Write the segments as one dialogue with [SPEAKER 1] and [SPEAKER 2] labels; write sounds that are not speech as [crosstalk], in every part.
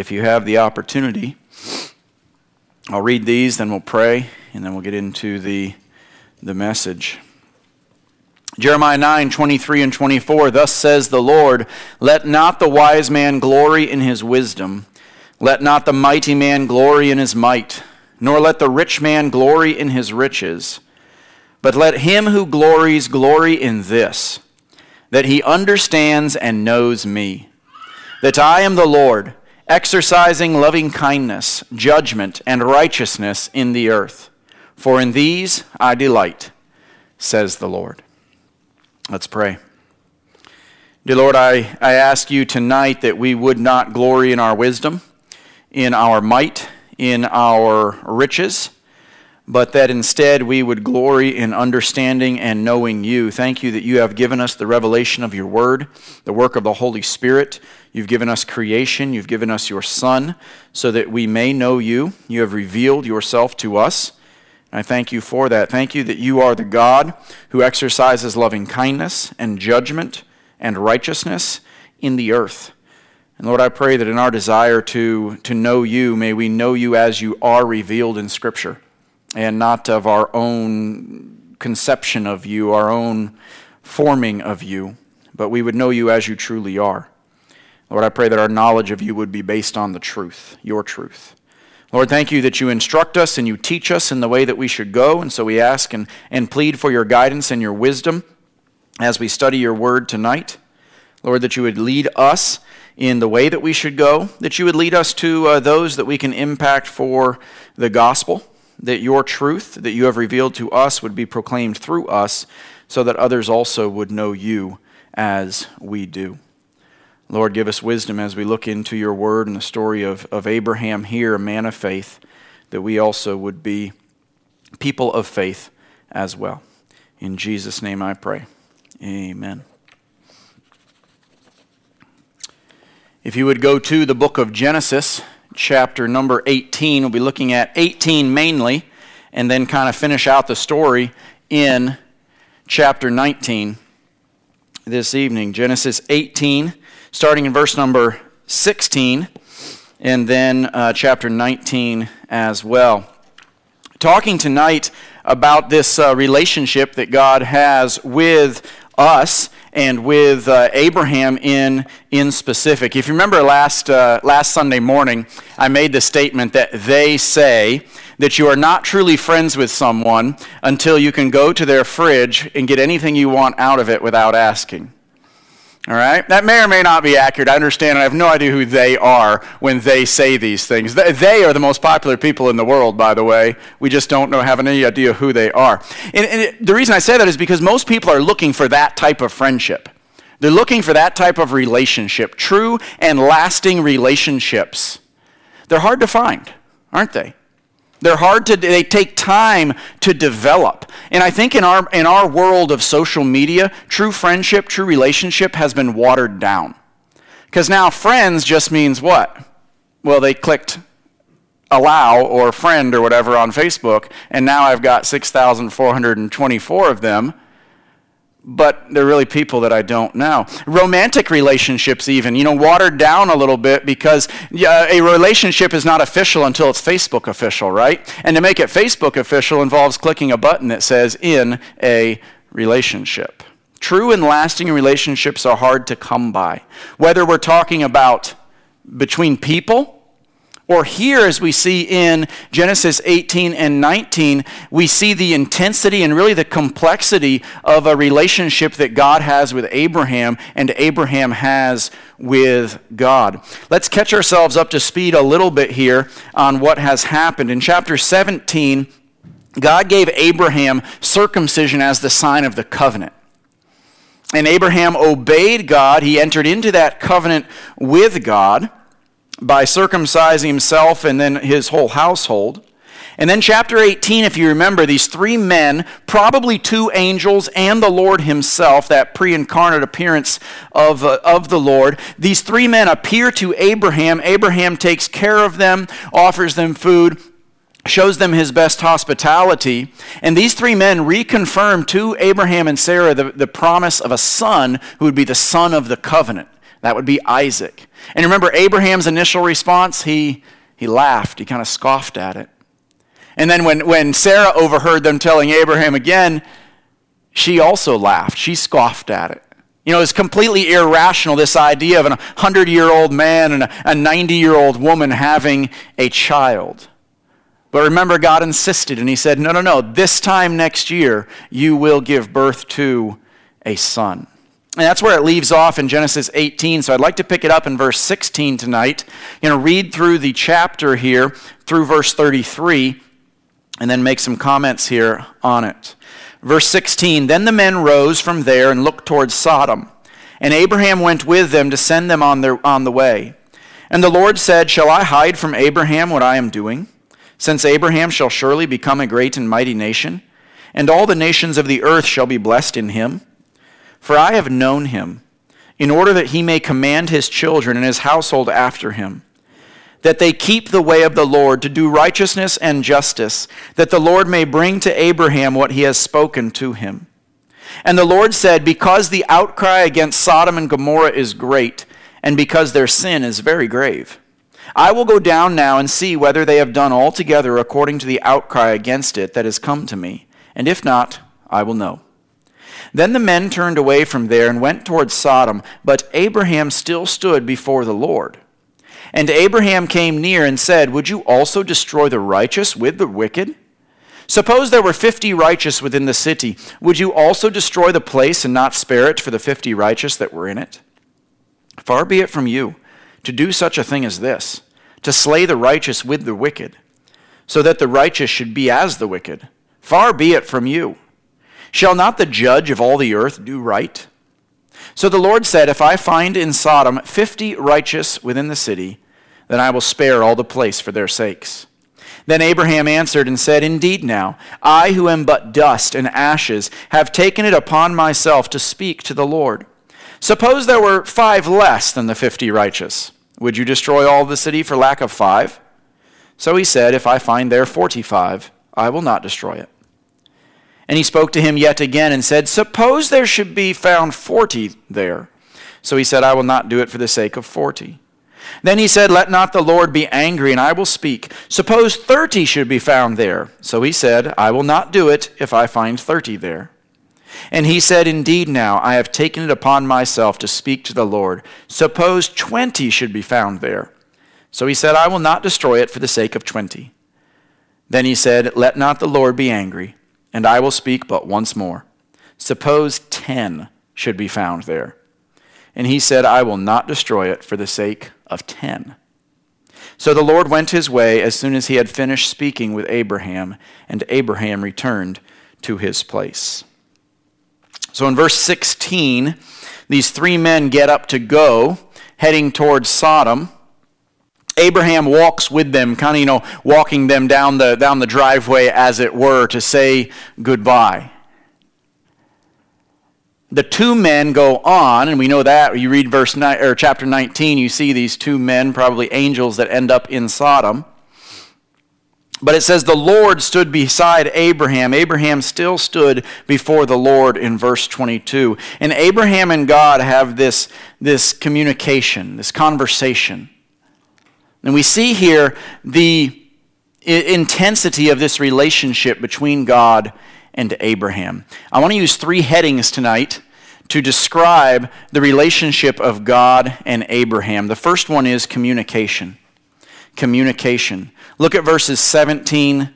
[SPEAKER 1] If you have the opportunity, I'll read these, then we'll pray, and then we'll get into the, the message. Jeremiah 9, 23 and 24. Thus says the Lord, Let not the wise man glory in his wisdom, let not the mighty man glory in his might, nor let the rich man glory in his riches. But let him who glories glory in this, that he understands and knows me, that I am the Lord, exercising loving kindness, judgment, and righteousness in the earth. For in these I delight, says the Lord. Let's pray. Dear Lord, I, I ask you tonight that we would not glory in our wisdom, in our might, in our riches, but that instead we would glory in understanding and knowing you. Thank you that you have given us the revelation of your word, the work of the Holy Spirit. You've given us creation, you've given us your Son, so that we may know you. You have revealed yourself to us. I thank you for that. Thank you that you are the God who exercises loving kindness and judgment and righteousness in the earth. And Lord, I pray that in our desire to, to know you, may we know you as you are revealed in Scripture and not of our own conception of you, our own forming of you, but we would know you as you truly are. Lord, I pray that our knowledge of you would be based on the truth, your truth. Lord, thank you that you instruct us and you teach us in the way that we should go. And so we ask and, and plead for your guidance and your wisdom as we study your word tonight. Lord, that you would lead us in the way that we should go, that you would lead us to uh, those that we can impact for the gospel, that your truth that you have revealed to us would be proclaimed through us, so that others also would know you as we do. Lord, give us wisdom as we look into your word and the story of, of Abraham here, a man of faith, that we also would be people of faith as well. In Jesus' name I pray. Amen. If you would go to the book of Genesis, chapter number 18, we'll be looking at 18 mainly, and then kind of finish out the story in chapter 19 this evening. Genesis 18 starting in verse number 16 and then uh, chapter 19 as well. Talking tonight about this uh, relationship that God has with us and with uh, Abraham in, in specific. If you remember last, uh, last Sunday morning, I made the statement that they say that you are not truly friends with someone until you can go to their fridge and get anything you want out of it without asking. All right? That may or may not be accurate. I understand. I have no idea who they are when they say these things. They are the most popular people in the world, by the way. We just don't know, have any idea who they are. And, and it, the reason I say that is because most people are looking for that type of friendship. They're looking for that type of relationship, true and lasting relationships. They're hard to find, aren't they? They're hard to, they take time to develop. And I think in our, in our world of social media, true friendship, true relationship has been watered down. Because now friends just means what? Well, they clicked allow or friend or whatever on Facebook, and now I've got 6,424 of them but they're really people that I don't know. Romantic relationships, even, you know, watered down a little bit because a relationship is not official until it's Facebook official, right? And to make it Facebook official involves clicking a button that says in a relationship. True and lasting relationships are hard to come by. Whether we're talking about between people, or here, as we see in Genesis 18 and 19, we see the intensity and really the complexity of a relationship that God has with Abraham and Abraham has with God. Let's catch ourselves up to speed a little bit here on what has happened. In chapter 17, God gave Abraham circumcision as the sign of the covenant. And Abraham obeyed God. He entered into that covenant with God by circumcising himself and then his whole household. And then, chapter 18, if you remember, these three men, probably two angels and the Lord himself, that pre incarnate appearance of, uh, of the Lord, these three men appear to Abraham. Abraham takes care of them, offers them food, shows them his best hospitality. And these three men reconfirm to Abraham and Sarah the, the promise of a son who would be the son of the covenant That would be Isaac. And remember Abraham's initial response? He, he laughed, he kind of scoffed at it. And then when, when Sarah overheard them telling Abraham again, she also laughed. She scoffed at it. You know, it's completely irrational, this idea of a 100 year old man and a 90 year old woman having a child. But remember, God insisted, and He said, No, no, no, this time next year, you will give birth to a son. And that's where it leaves off in Genesis 18. So I'd like to pick it up in verse 16 tonight. You know, read through the chapter here through verse 33 and then make some comments here on it. Verse 16 Then the men rose from there and looked towards Sodom. And Abraham went with them to send them on, their, on the way. And the Lord said, Shall I hide from Abraham what I am doing? Since Abraham shall surely become a great and mighty nation, and all the nations of the earth shall be blessed in him. For I have known him, in order that he may command his children and his household after him, that they keep the way of the Lord to do righteousness and justice, that the Lord may bring to Abraham what he has spoken to him. And the Lord said, Because the outcry against Sodom and Gomorrah is great, and because their sin is very grave, I will go down now and see whether they have done altogether according to the outcry against it that has come to me, and if not, I will know. Then the men turned away from there and went toward Sodom, but Abraham still stood before the Lord. And Abraham came near and said, Would you also destroy the righteous with the wicked? Suppose there were fifty righteous within the city. Would you also destroy the place and not spare it for the fifty righteous that were in it? Far be it from you to do such a thing as this, to slay the righteous with the wicked, so that the righteous should be as the wicked. Far be it from you. Shall not the judge of all the earth do right? So the Lord said, If I find in Sodom fifty righteous within the city, then I will spare all the place for their sakes. Then Abraham answered and said, Indeed, now, I who am but dust and ashes have taken it upon myself to speak to the Lord. Suppose there were five less than the fifty righteous. Would you destroy all the city for lack of five? So he said, If I find there forty five, I will not destroy it. And he spoke to him yet again and said, Suppose there should be found forty there. So he said, I will not do it for the sake of forty. Then he said, Let not the Lord be angry, and I will speak. Suppose thirty should be found there. So he said, I will not do it if I find thirty there. And he said, Indeed, now I have taken it upon myself to speak to the Lord. Suppose twenty should be found there. So he said, I will not destroy it for the sake of twenty. Then he said, Let not the Lord be angry and I will speak but once more. Suppose ten should be found there. And he said, I will not destroy it for the sake of ten. So the Lord went his way as soon as he had finished speaking with Abraham, and Abraham returned to his place. So in verse 16, these three men get up to go, heading towards Sodom. Abraham walks with them, kind of, you know, walking them down the, down the driveway, as it were, to say goodbye. The two men go on, and we know that. You read verse nine, or chapter 19, you see these two men, probably angels, that end up in Sodom. But it says, The Lord stood beside Abraham. Abraham still stood before the Lord in verse 22. And Abraham and God have this, this communication, this conversation. And we see here the intensity of this relationship between God and Abraham. I want to use three headings tonight to describe the relationship of God and Abraham. The first one is communication. Communication. Look at verses 17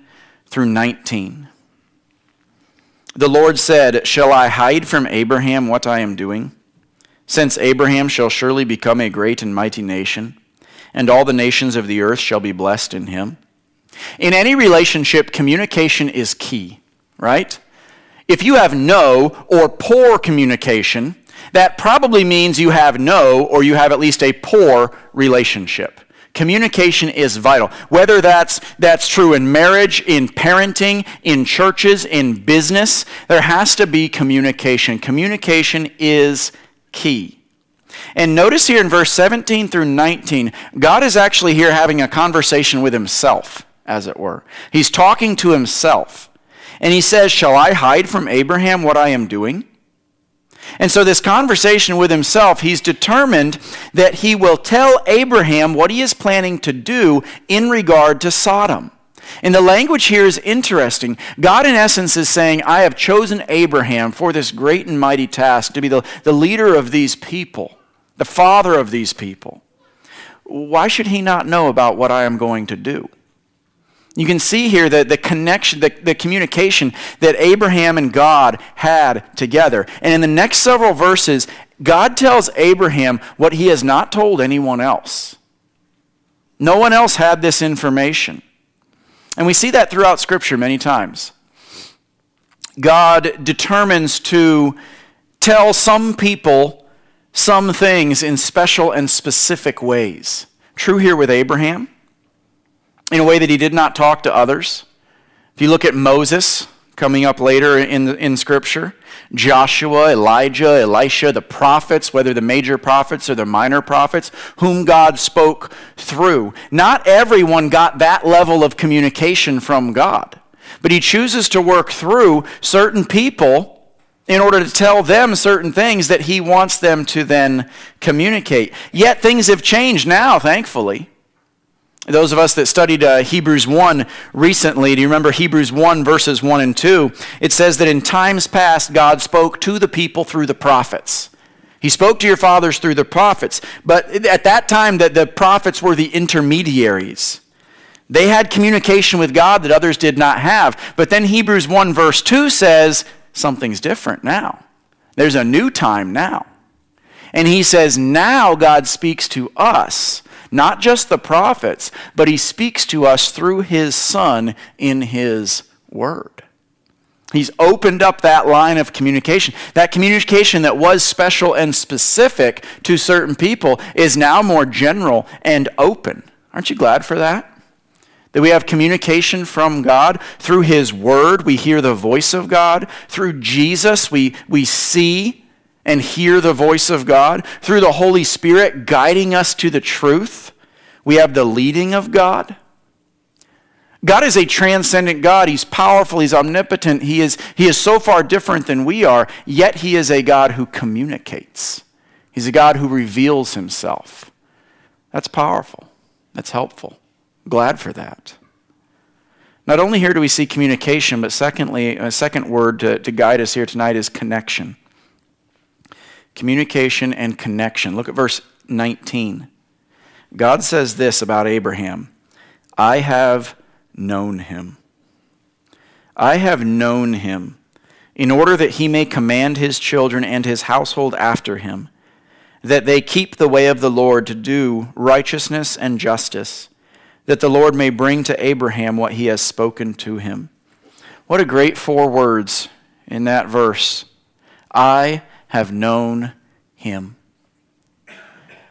[SPEAKER 1] through 19. The Lord said, Shall I hide from Abraham what I am doing? Since Abraham shall surely become a great and mighty nation and all the nations of the earth shall be blessed in him. In any relationship, communication is key, right? If you have no or poor communication, that probably means you have no or you have at least a poor relationship. Communication is vital. Whether that's, that's true in marriage, in parenting, in churches, in business, there has to be communication. Communication is key. And notice here in verse 17 through 19, God is actually here having a conversation with himself, as it were. He's talking to himself. And he says, Shall I hide from Abraham what I am doing? And so, this conversation with himself, he's determined that he will tell Abraham what he is planning to do in regard to Sodom. And the language here is interesting. God, in essence, is saying, I have chosen Abraham for this great and mighty task to be the, the leader of these people, the father of these people. Why should he not know about what I am going to do? You can see here that the connection, the, the communication that Abraham and God had together. And in the next several verses, God tells Abraham what he has not told anyone else. No one else had this information. And we see that throughout Scripture many times. God determines to tell some people some things in special and specific ways. True here with Abraham in a way that he did not talk to others. If you look at Moses, coming up later in, in Scripture, Joshua, Elijah, Elisha, the prophets, whether the major prophets or the minor prophets, whom God spoke through. Not everyone got that level of communication from God, but he chooses to work through certain people in order to tell them certain things that he wants them to then communicate. Yet things have changed now, thankfully. Those of us that studied uh, Hebrews 1 recently, do you remember Hebrews 1, verses 1 and 2? It says that in times past, God spoke to the people through the prophets. He spoke to your fathers through the prophets. But at that time, that the prophets were the intermediaries. They had communication with God that others did not have. But then Hebrews 1, verse 2 says something's different now. There's a new time now. And he says, now God speaks to us not just the prophets, but he speaks to us through his Son in his Word. He's opened up that line of communication. That communication that was special and specific to certain people is now more general and open. Aren't you glad for that? That we have communication from God through His Word. We hear the voice of God. Through Jesus, we, we see and hear the voice of God, through the Holy Spirit guiding us to the truth, we have the leading of God. God is a transcendent God. He's powerful. He's omnipotent. He is, he is so far different than we are, yet He is a God who communicates. He's a God who reveals Himself. That's powerful. That's helpful. Glad for that. Not only here do we see communication, but secondly, a second word to, to guide us here tonight is connection communication and connection. Look at verse 19. God says this about Abraham I have known him. I have known him in order that he may command his children and his household after him, that they keep the way of the Lord to do righteousness and justice, that the Lord may bring to Abraham what he has spoken to him. What a great four words in that verse. I have known him.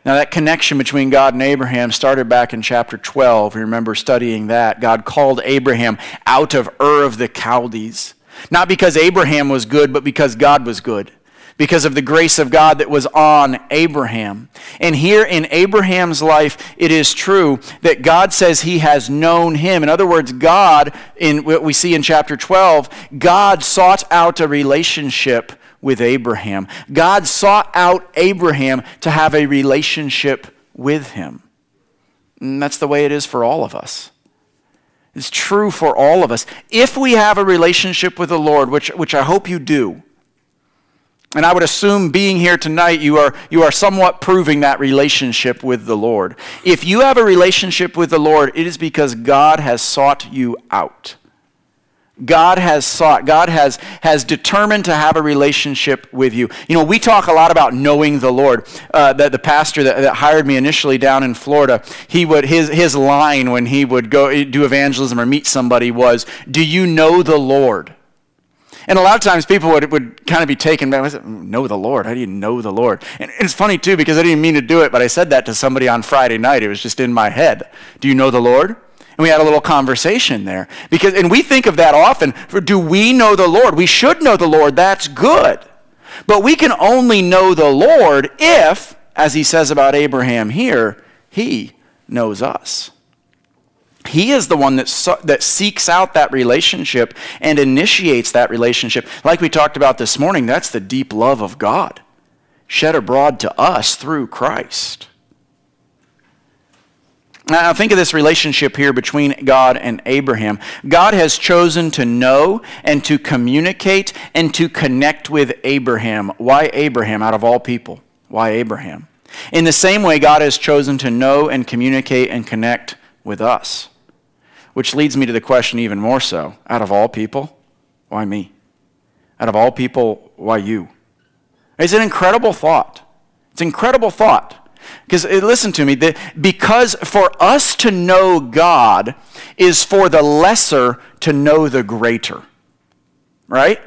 [SPEAKER 1] Now, that connection between God and Abraham started back in chapter 12. You remember studying that. God called Abraham out of Ur of the Chaldees. Not because Abraham was good, but because God was good. Because of the grace of God that was on Abraham. And here in Abraham's life, it is true that God says he has known him. In other words, God, in what we see in chapter 12, God sought out a relationship with Abraham. God sought out Abraham to have a relationship with him. And that's the way it is for all of us. It's true for all of us. If we have a relationship with the Lord, which, which I hope you do, and I would assume being here tonight, you are, you are somewhat proving that relationship with the Lord. If you have a relationship with the Lord, it is because God has sought you out. God has sought, God has, has determined to have a relationship with you. You know, we talk a lot about knowing the Lord. Uh, the, the pastor that, that hired me initially down in Florida, he would, his, his line when he would go do evangelism or meet somebody was, Do you know the Lord? And a lot of times people would, would kind of be taken back. I said, know the Lord. How do you know the Lord? And it's funny too because I didn't mean to do it, but I said that to somebody on Friday night. It was just in my head. Do you know the Lord? And we had a little conversation there. Because, and we think of that often. Do we know the Lord? We should know the Lord. That's good. But we can only know the Lord if, as he says about Abraham here, he knows us. He is the one that, that seeks out that relationship and initiates that relationship. Like we talked about this morning, that's the deep love of God shed abroad to us through Christ. Now, think of this relationship here between God and Abraham. God has chosen to know and to communicate and to connect with Abraham. Why Abraham out of all people? Why Abraham? In the same way, God has chosen to know and communicate and connect with us. Which leads me to the question, even more so out of all people, why me? Out of all people, why you? It's an incredible thought. It's an incredible thought. Because uh, listen to me, the, because for us to know God is for the lesser to know the greater. Right?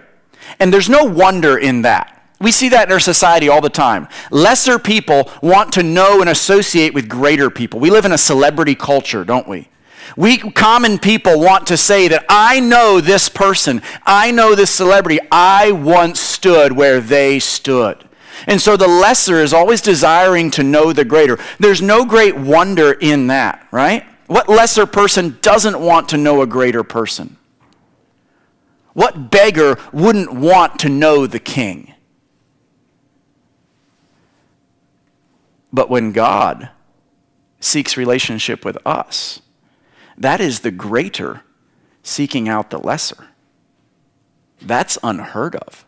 [SPEAKER 1] And there's no wonder in that. We see that in our society all the time. Lesser people want to know and associate with greater people. We live in a celebrity culture, don't we? We common people want to say that I know this person, I know this celebrity, I once stood where they stood. And so the lesser is always desiring to know the greater. There's no great wonder in that, right? What lesser person doesn't want to know a greater person? What beggar wouldn't want to know the king? But when God seeks relationship with us, that is the greater seeking out the lesser. That's unheard of.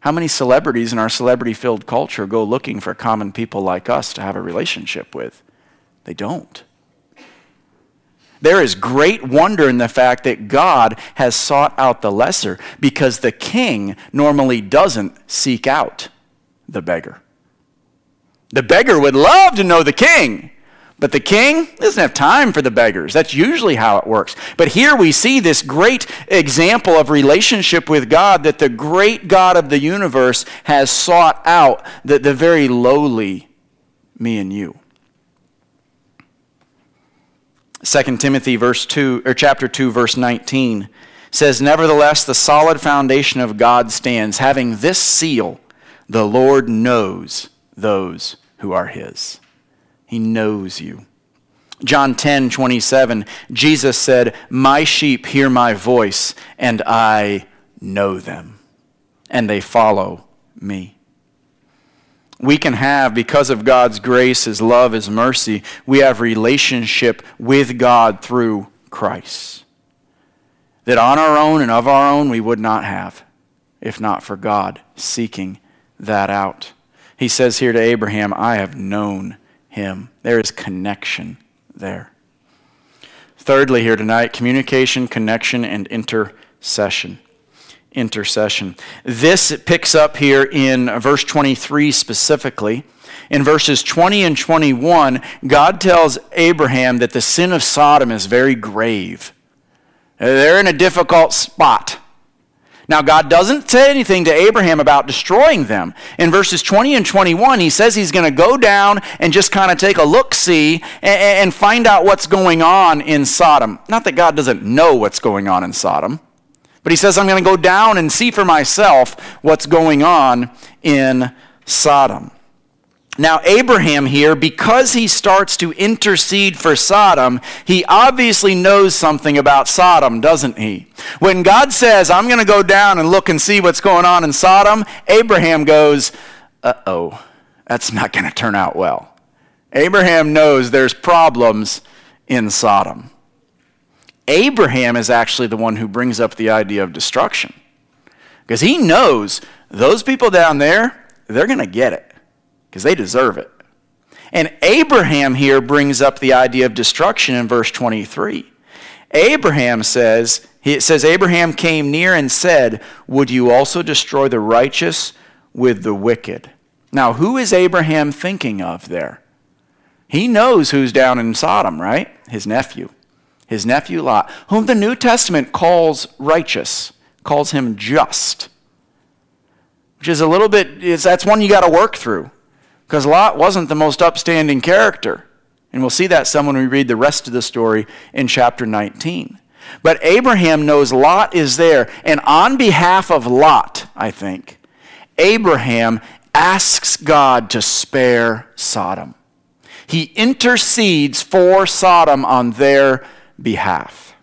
[SPEAKER 1] How many celebrities in our celebrity filled culture go looking for common people like us to have a relationship with? They don't. There is great wonder in the fact that God has sought out the lesser because the king normally doesn't seek out the beggar. The beggar would love to know the king. But the king doesn't have time for the beggars. That's usually how it works. But here we see this great example of relationship with God that the great God of the universe has sought out the, the very lowly me and you. 2 Timothy verse 2 or chapter 2 verse 19 says nevertheless the solid foundation of God stands having this seal the Lord knows those who are his. He knows you. John 10, 27, Jesus said, My sheep hear my voice, and I know them, and they follow me. We can have, because of God's grace, His love, His mercy, we have relationship with God through Christ. That on our own and of our own we would not have, if not for God seeking that out. He says here to Abraham, I have known him. There is connection there. Thirdly, here tonight, communication, connection, and intercession. Intercession. This picks up here in verse 23 specifically. In verses 20 and 21, God tells Abraham that the sin of Sodom is very grave. They're in a difficult spot. Now, God doesn't say anything to Abraham about destroying them. In verses 20 and 21, he says he's going to go down and just kind of take a look see and, find out what's going on in Sodom. Not that God doesn't know what's going on in Sodom, but he says, I'm going to go down and see for myself what's going on in Sodom. Now, Abraham here, because he starts to intercede for Sodom, he obviously knows something about Sodom, doesn't he? When God says, I'm going to go down and look and see what's going on in Sodom, Abraham goes, uh oh, that's not going to turn out well. Abraham knows there's problems in Sodom. Abraham is actually the one who brings up the idea of destruction because he knows those people down there, they're going to get it because they deserve it. And Abraham here brings up the idea of destruction in verse 23. Abraham says, it says, Abraham came near and said, Would you also destroy the righteous with the wicked? Now, who is Abraham thinking of there? He knows who's down in Sodom, right? His nephew. His nephew Lot, whom the New Testament calls righteous, calls him just. Which is a little bit, that's one you got to work through. Because Lot wasn't the most upstanding character. And we'll see that some when we read the rest of the story in chapter 19. But Abraham knows Lot is there. And on behalf of Lot, I think, Abraham asks God to spare Sodom. He intercedes for Sodom on their behalf.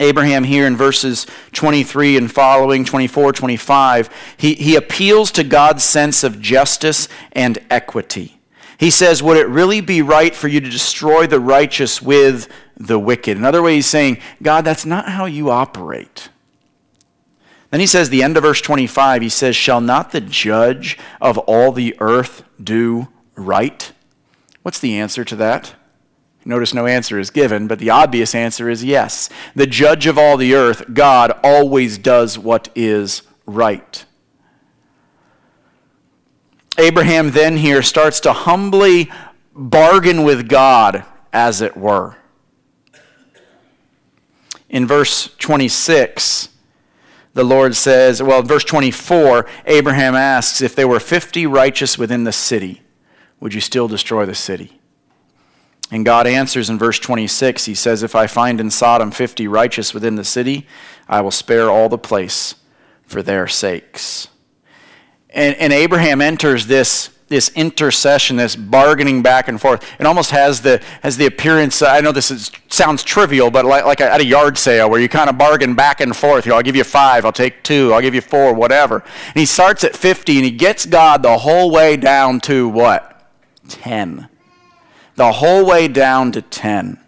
[SPEAKER 1] Abraham, here in verses 23 and following, 24, 25, he, he appeals to God's sense of justice and equity. He says, Would it really be right for you to destroy the righteous with the wicked? Another way, he's saying, God, that's not how you operate. Then he says, the end of verse 25, he says, Shall not the judge of all the earth do right? What's the answer to that? Notice no answer is given, but the obvious answer is yes. The judge of all the earth, God, always does what is right. Abraham then here starts to humbly bargain with God, as it were. In verse 26, the Lord says, well, verse 24, Abraham asks, If there were 50 righteous within the city, would you still destroy the city? And God answers in verse 26, He says, If I find in Sodom 50 righteous within the city, I will spare all the place for their sakes. And, and Abraham enters this, this intercession, this bargaining back and forth. It almost has the, has the appearance, I know this is, sounds trivial, but like, like at a yard sale where you kind of bargain back and forth. You know, I'll give you five, I'll take two, I'll give you four, whatever. And he starts at 50 and he gets God the whole way down to what? 10. The whole way down to 10.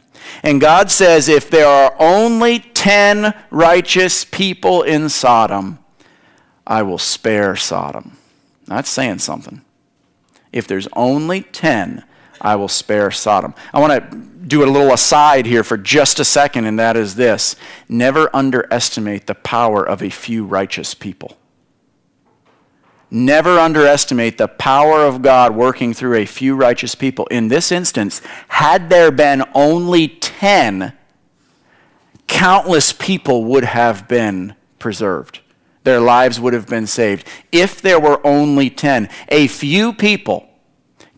[SPEAKER 1] And God says, if there are only 10 righteous people in Sodom, I will spare Sodom. That's saying something. If there's only 10, I will spare Sodom. I want to do a little aside here for just a second, and that is this never underestimate the power of a few righteous people. Never underestimate the power of God working through a few righteous people. In this instance, had there been only 10, countless people would have been preserved their lives would have been saved. If there were only 10, a few people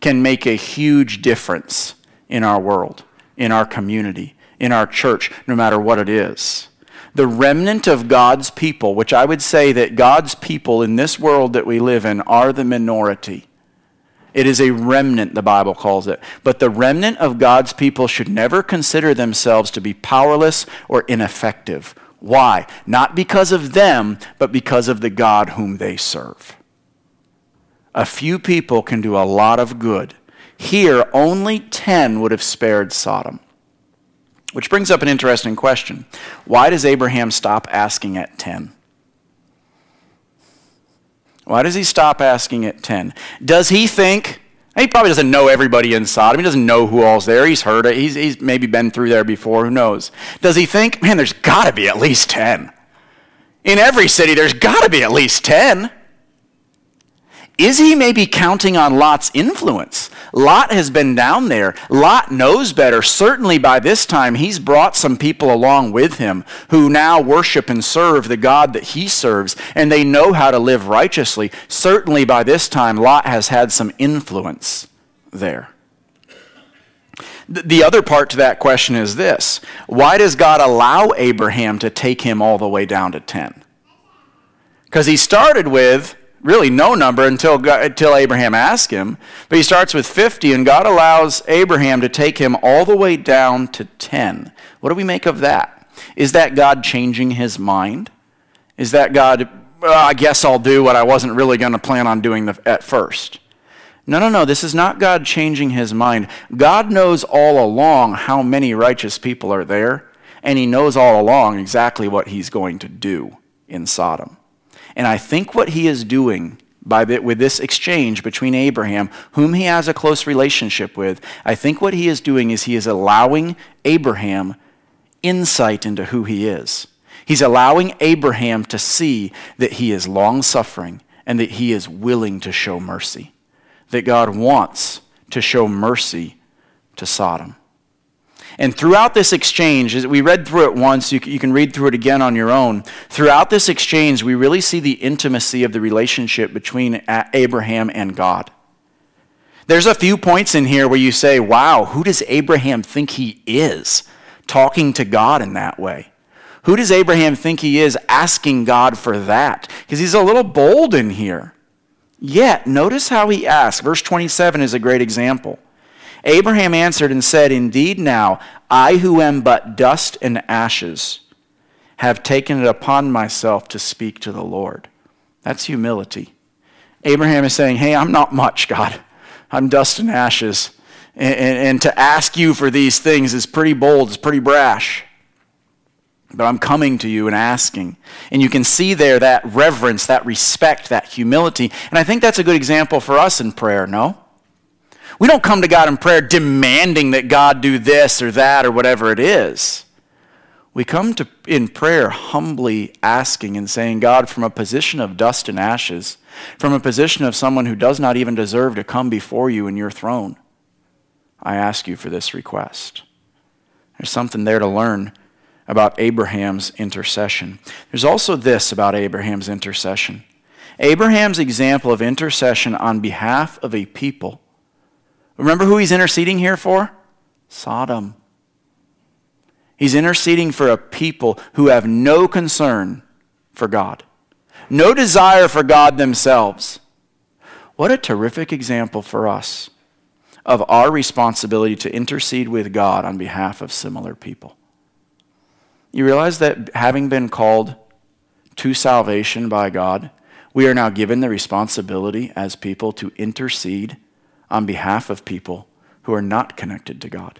[SPEAKER 1] can make a huge difference in our world, in our community, in our church, no matter what it is. The remnant of God's people, which I would say that God's people in this world that we live in are the minority. It is a remnant, the Bible calls it. But the remnant of God's people should never consider themselves to be powerless or ineffective why? Not because of them, but because of the God whom they serve. A few people can do a lot of good. Here, only 10 would have spared Sodom. Which brings up an interesting question. Why does Abraham stop asking at 10? Why does he stop asking at 10? Does he think he probably doesn't know everybody in Sodom. He doesn't know who all's there. He's heard it. He's, he's maybe been through there before. Who knows? Does he think, man, there's got to be at least 10? In every city, there's got to be at least 10. Is he maybe counting on Lot's influence? Lot has been down there. Lot knows better. Certainly by this time, he's brought some people along with him who now worship and serve the God that he serves, and they know how to live righteously. Certainly by this time, Lot has had some influence there. The other part to that question is this Why does God allow Abraham to take him all the way down to 10? Because he started with really no number until, God, until Abraham asked him. But he starts with 50, and God allows Abraham to take him all the way down to 10. What do we make of that? Is that God changing his mind? Is that God, well, I guess I'll do what I wasn't really going to plan on doing the, at first? No, no, no. This is not God changing his mind. God knows all along how many righteous people are there, and he knows all along exactly what he's going to do in Sodom. And I think what he is doing by the, with this exchange between Abraham, whom he has a close relationship with, I think what he is doing is he is allowing Abraham insight into who he is. He's allowing Abraham to see that he is long suffering and that he is willing to show mercy, that God wants to show mercy to Sodom. And throughout this exchange, we read through it once, you, you can read through it again on your own. Throughout this exchange, we really see the intimacy of the relationship between Abraham and God. There's a few points in here where you say, wow, who does Abraham think he is talking to God in that way? Who does Abraham think he is asking God for that? Because he's a little bold in here. Yet, notice how he asks. Verse 27 is a great example. Abraham answered and said, Indeed, now, I who am but dust and ashes, have taken it upon myself to speak to the Lord. That's humility. Abraham is saying, Hey, I'm not much, God. I'm dust and ashes. And, and, and, to ask you for these things is pretty bold, it's pretty brash. But I'm coming to you and asking. And you can see there that reverence, that respect, that humility. And I think that's a good example for us in prayer, no? We don't come to God in prayer demanding that God do this or that or whatever it is. We come to in prayer humbly asking and saying, God, from a position of dust and ashes, from a position of someone who does not even deserve to come before you in your throne, I ask you for this request. There's something there to learn about Abraham's intercession. There's also this about Abraham's intercession. Abraham's example of intercession on behalf of a people Remember who he's interceding here for? Sodom. He's interceding for a people who have no concern for God, no desire for God themselves. What a terrific example for us of our responsibility to intercede with God on behalf of similar people. You realize that having been called to salvation by God, we are now given the responsibility as people to intercede on behalf of people who are not connected to God,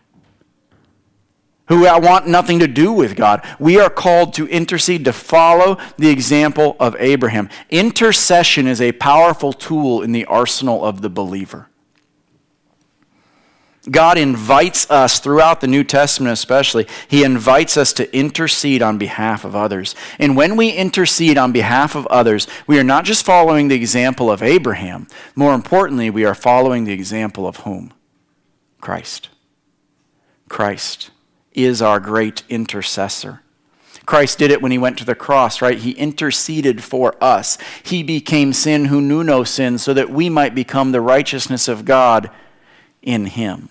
[SPEAKER 1] who want nothing to do with God. We are called to intercede, to follow the example of Abraham. Intercession is a powerful tool in the arsenal of the believer. God invites us throughout the New Testament, especially, He invites us to intercede on behalf of others. And when we intercede on behalf of others, we are not just following the example of Abraham. More importantly, we are following the example of whom? Christ. Christ is our great intercessor. Christ did it when he went to the cross, right? He interceded for us. He became sin who knew no sin so that we might become the righteousness of God in him.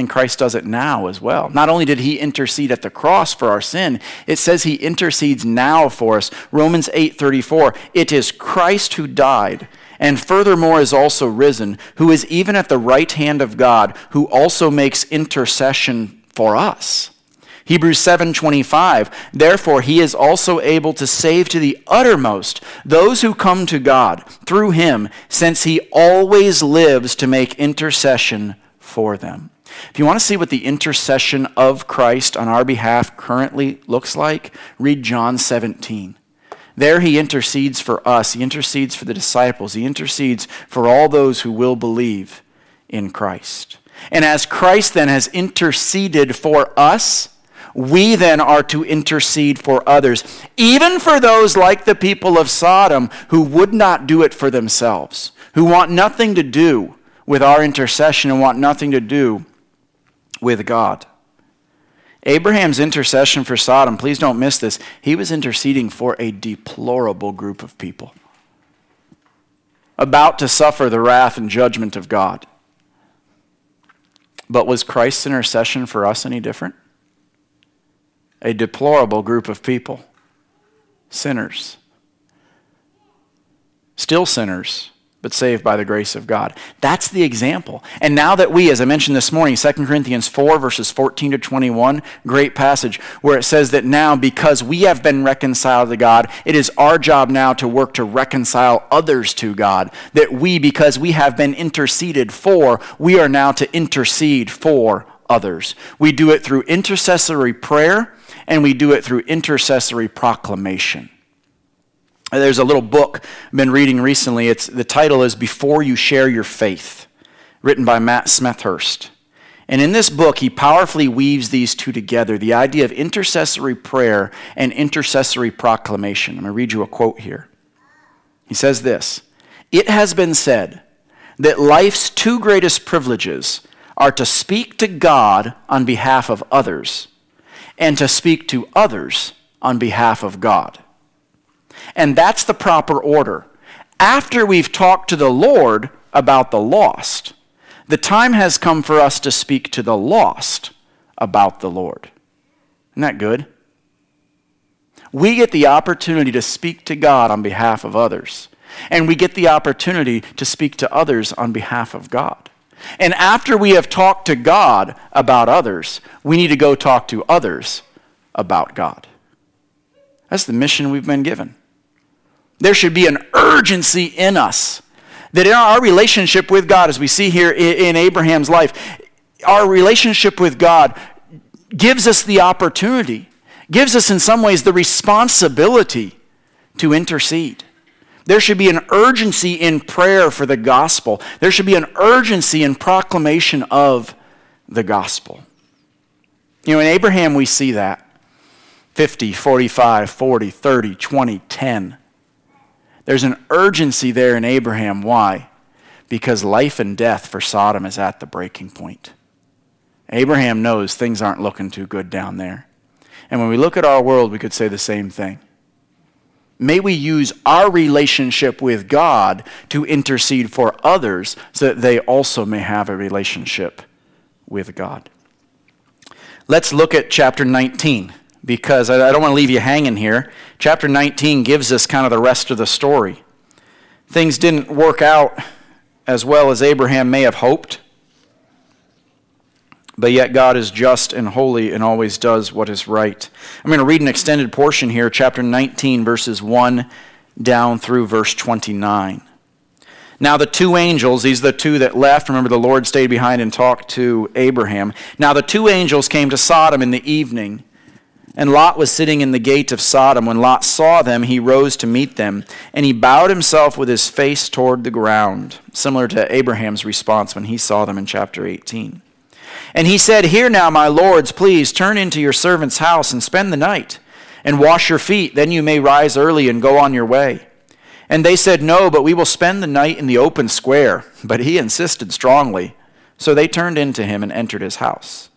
[SPEAKER 1] And Christ does it now as well. Not only did he intercede at the cross for our sin, it says he intercedes now for us. Romans 8:34, it is Christ who died and furthermore is also risen, who is even at the right hand of God, who also makes intercession for us. Hebrews 7:25 Therefore he is also able to save to the uttermost those who come to God through him since he always lives to make intercession for them. If you want to see what the intercession of Christ on our behalf currently looks like, read John 17. There he intercedes for us, he intercedes for the disciples, he intercedes for all those who will believe in Christ. And as Christ then has interceded for us, we then are to intercede for others, even for those like the people of Sodom who would not do it for themselves, who want nothing to do with our intercession and want nothing to do with God. Abraham's intercession for Sodom, please don't miss this, he was interceding for a deplorable group of people about to suffer the wrath and judgment of God. But was Christ's intercession for us any different? A deplorable group of people, sinners, still sinners, but saved by the grace of God. That's the example. And now that we, as I mentioned this morning, 2 Corinthians 4, verses 14 to 21, great passage, where it says that now, because we have been reconciled to God, it is our job now to work to reconcile others to God. That we, because we have been interceded for, we are now to intercede for others. We do it through intercessory prayer, and we do it through intercessory proclamation. There's a little book I've been reading recently. It's, the title is Before You Share Your Faith, written by Matt Smethurst. And in this book, he powerfully weaves these two together the idea of intercessory prayer and intercessory proclamation. I'm going to read you a quote here. He says this It has been said that life's two greatest privileges are to speak to God on behalf of others and to speak to others on behalf of God. And that's the proper order. After we've talked to the Lord about the lost, the time has come for us to speak to the lost about the Lord. Isn't that good? We get the opportunity to speak to God on behalf of others, and we get the opportunity to speak to others on behalf of God. And after we have talked to God about others, we need to go talk to others about God. That's the mission we've been given. There should be an urgency in us that in our relationship with God, as we see here in Abraham's life, our relationship with God gives us the opportunity, gives us in some ways the responsibility to intercede. There should be an urgency in prayer for the gospel. There should be an urgency in proclamation of the gospel. You know, in Abraham, we see that 50, 45, 40, 30, 20, 10. There's an urgency there in Abraham. Why? Because life and death for Sodom is at the breaking point. Abraham knows things aren't looking too good down there. And when we look at our world, we could say the same thing. May we use our relationship with God to intercede for others so that they also may have a relationship with God. Let's look at chapter 19 because I don't want to leave you hanging here. Chapter 19 gives us kind of the rest of the story. Things didn't work out as well as Abraham may have hoped, but yet God is just and holy and always does what is right. I'm going to read an extended portion here, chapter 19, verses 1 down through verse 29. Now, the two angels, these are the two that left. Remember, the Lord stayed behind and talked to Abraham. Now, the two angels came to Sodom in the evening and Lot was sitting in the gate of Sodom. When Lot saw them, he rose to meet them, and he bowed himself with his face toward the ground, similar to Abraham's response when he saw them in chapter 18. And he said, Here now, my lords, please turn into your servant's house and spend the night, and wash your feet. Then you may rise early and go on your way. And they said, No, but we will spend the night in the open square. [laughs] But he insisted strongly. So they turned into him and entered his house.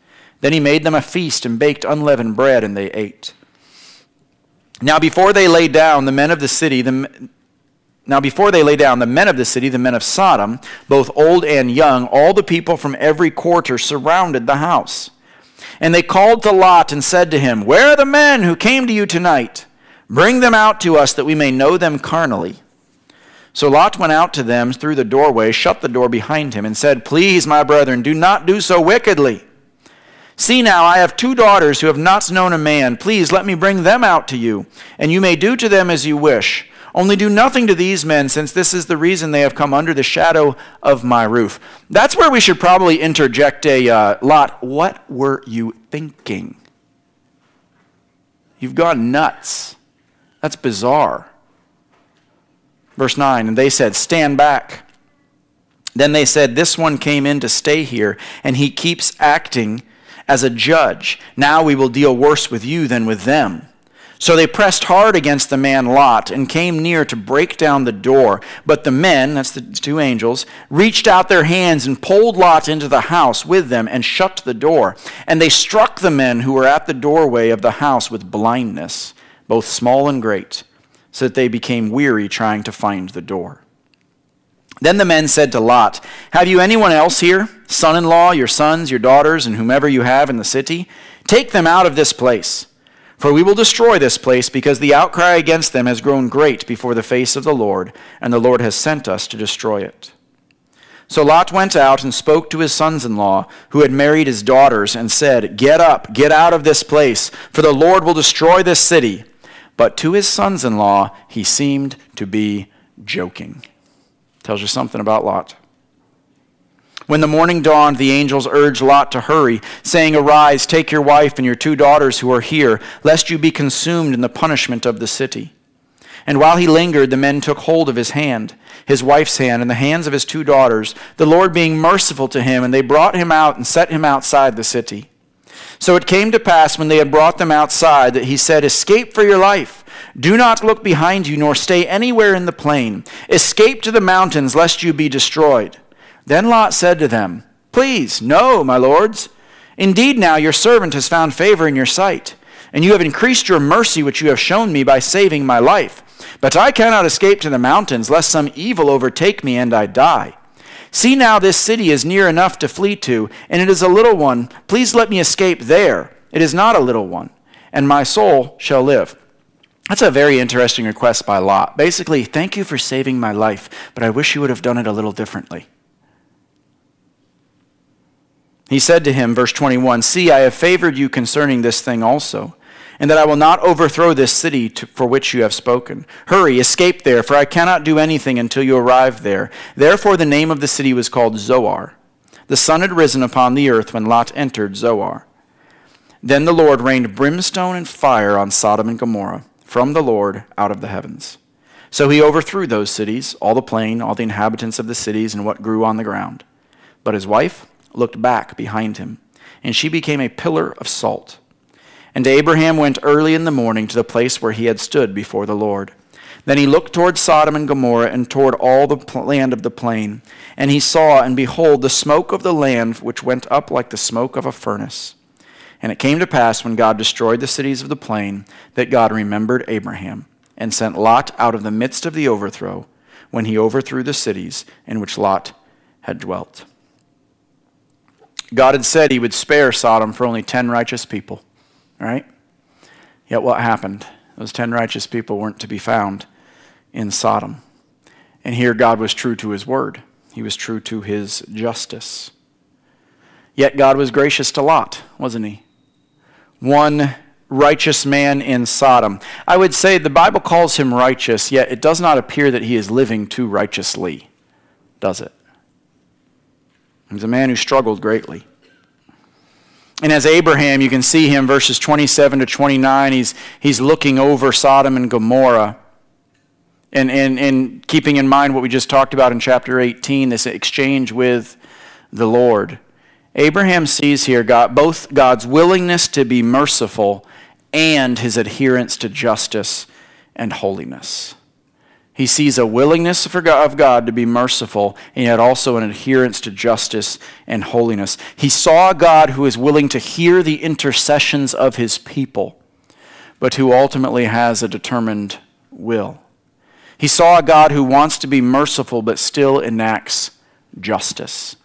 [SPEAKER 1] Then he made them a feast and baked unleavened bread, and they ate. Now before they lay down, the men of the city, the, now before they lay down, the men of the city, the men of Sodom, both old and young, all the people from every quarter surrounded the house. And they called to Lot and said to him, Where are the men who came to you tonight? Bring them out to us that we may know them carnally. So Lot went out to them through the doorway, shut the door behind him, and said, Please, my brethren, do not do so wickedly. See now, I have two daughters who have not known a man. Please let me bring them out to you, and you may do to them as you wish. Only do nothing to these men, since this is the reason they have come under the shadow of my roof. That's where we should probably interject a uh, lot. What were you thinking? You've gone nuts. That's bizarre. Verse 9, and they said, Stand back. Then they said, This one came in to stay here, and he keeps acting as a judge. Now we will deal worse with you than with them. So they pressed hard against the man Lot and came near to break down the door. But the men, that's the two angels, reached out their hands and pulled Lot into the house with them and shut the door. And they struck the men who were at the doorway of the house with blindness, both small and great, so that they became weary trying to find the door. Then the men said to Lot, Have you anyone else here, son in law, your sons, your daughters, and whomever you have in the city? Take them out of this place. For we will destroy this place, because the outcry against them has grown great before the face of the Lord, and the Lord has sent us to destroy it. So Lot went out and spoke to his sons in law, who had married his daughters, and said, Get up, get out of this place, for the Lord will destroy this city. But to his sons in law he seemed to be joking. Tells you something about Lot. When the morning dawned, the angels urged Lot to hurry, saying, Arise, take your wife and your two daughters who are here, lest you be consumed in the punishment of the city. And while he lingered, the men took hold of his hand, his wife's hand, and the hands of his two daughters, the Lord being merciful to him, and they brought him out and set him outside the city. So it came to pass when they had brought them outside that he said, Escape for your life. Do not look behind you, nor stay anywhere in the plain. Escape to the mountains, lest you be destroyed. Then Lot said to them, Please, no, my lords. Indeed, now your servant has found favor in your sight, and you have increased your mercy which you have shown me by saving my life. But I cannot escape to the mountains, lest some evil overtake me and I die. See now, this city is near enough to flee to, and it is a little one. Please let me escape there. It is not a little one, and my soul shall live. That's a very interesting request by Lot. Basically, thank you for saving my life, but I wish you would have done it a little differently. He said to him, verse 21, See, I have favored you concerning this thing also, and that I will not overthrow this city to, for which you have spoken. Hurry, escape there, for I cannot do anything until you arrive there. Therefore, the name of the city was called Zoar. The sun had risen upon the earth when Lot entered Zoar. Then the Lord rained brimstone and fire on Sodom and Gomorrah from the Lord out of the heavens. So he overthrew those cities, all the plain, all the inhabitants of the cities, and what grew on the ground. But his wife looked back behind him, and she became a pillar of salt. And Abraham went early in the morning to the place where he had stood before the Lord. Then he looked toward Sodom and Gomorrah and toward all the land of the plain. And he saw, and behold, the smoke of the land which went up like the smoke of a furnace. And it came to pass when God destroyed the cities of the plain that God remembered Abraham and sent Lot out of the midst of the overthrow when he overthrew the cities in which Lot had dwelt. God had said he would spare Sodom for only 10 righteous people, right? Yet what happened? Those 10 righteous people weren't to be found in Sodom. And here God was true to his word, he was true to his justice. Yet God was gracious to Lot, wasn't he? One righteous man in Sodom. I would say the Bible calls him righteous, yet it does not appear that he is living too righteously, does it? He's a man who struggled greatly. And as Abraham, you can see him, verses 27 to 29, he's, he's looking over Sodom and Gomorrah. And, and, and keeping in mind what we just talked about in chapter 18, this exchange with the Lord. Abraham sees here God, both God's willingness to be merciful and his adherence to justice and holiness. He sees a willingness of God to be merciful, and yet also an adherence to justice and holiness. He saw a God who is willing to hear the intercessions of his people, but who ultimately has a determined will. He saw a God who wants to be merciful, but still enacts justice.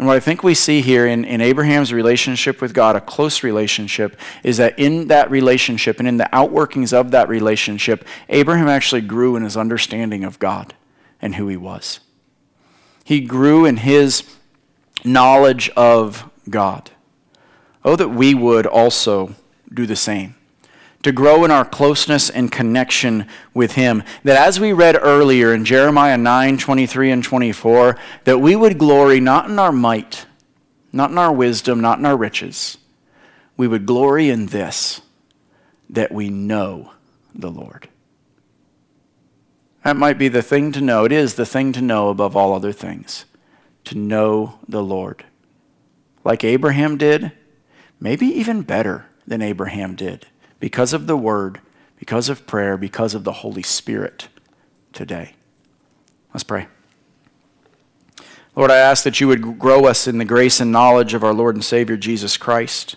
[SPEAKER 1] And what I think we see here in, in Abraham's relationship with God, a close relationship, is that in that relationship and in the outworkings of that relationship, Abraham actually grew in his understanding of God and who he was. He grew in his knowledge of God. Oh, that we would also do the same to grow in our closeness and connection with him. That as we read earlier in jeremiah 9 23 and 24 that we would glory not in our might not in our wisdom not in our riches. We would glory in this that we know the lord. That might be the thing to know. It is the thing to know above all other things to know the lord. Like abraham did maybe even better than abraham did because of the Word, because of prayer, because of the Holy Spirit today. Let's pray. Lord, I ask that you would grow us in the grace and knowledge of our Lord and Savior Jesus Christ.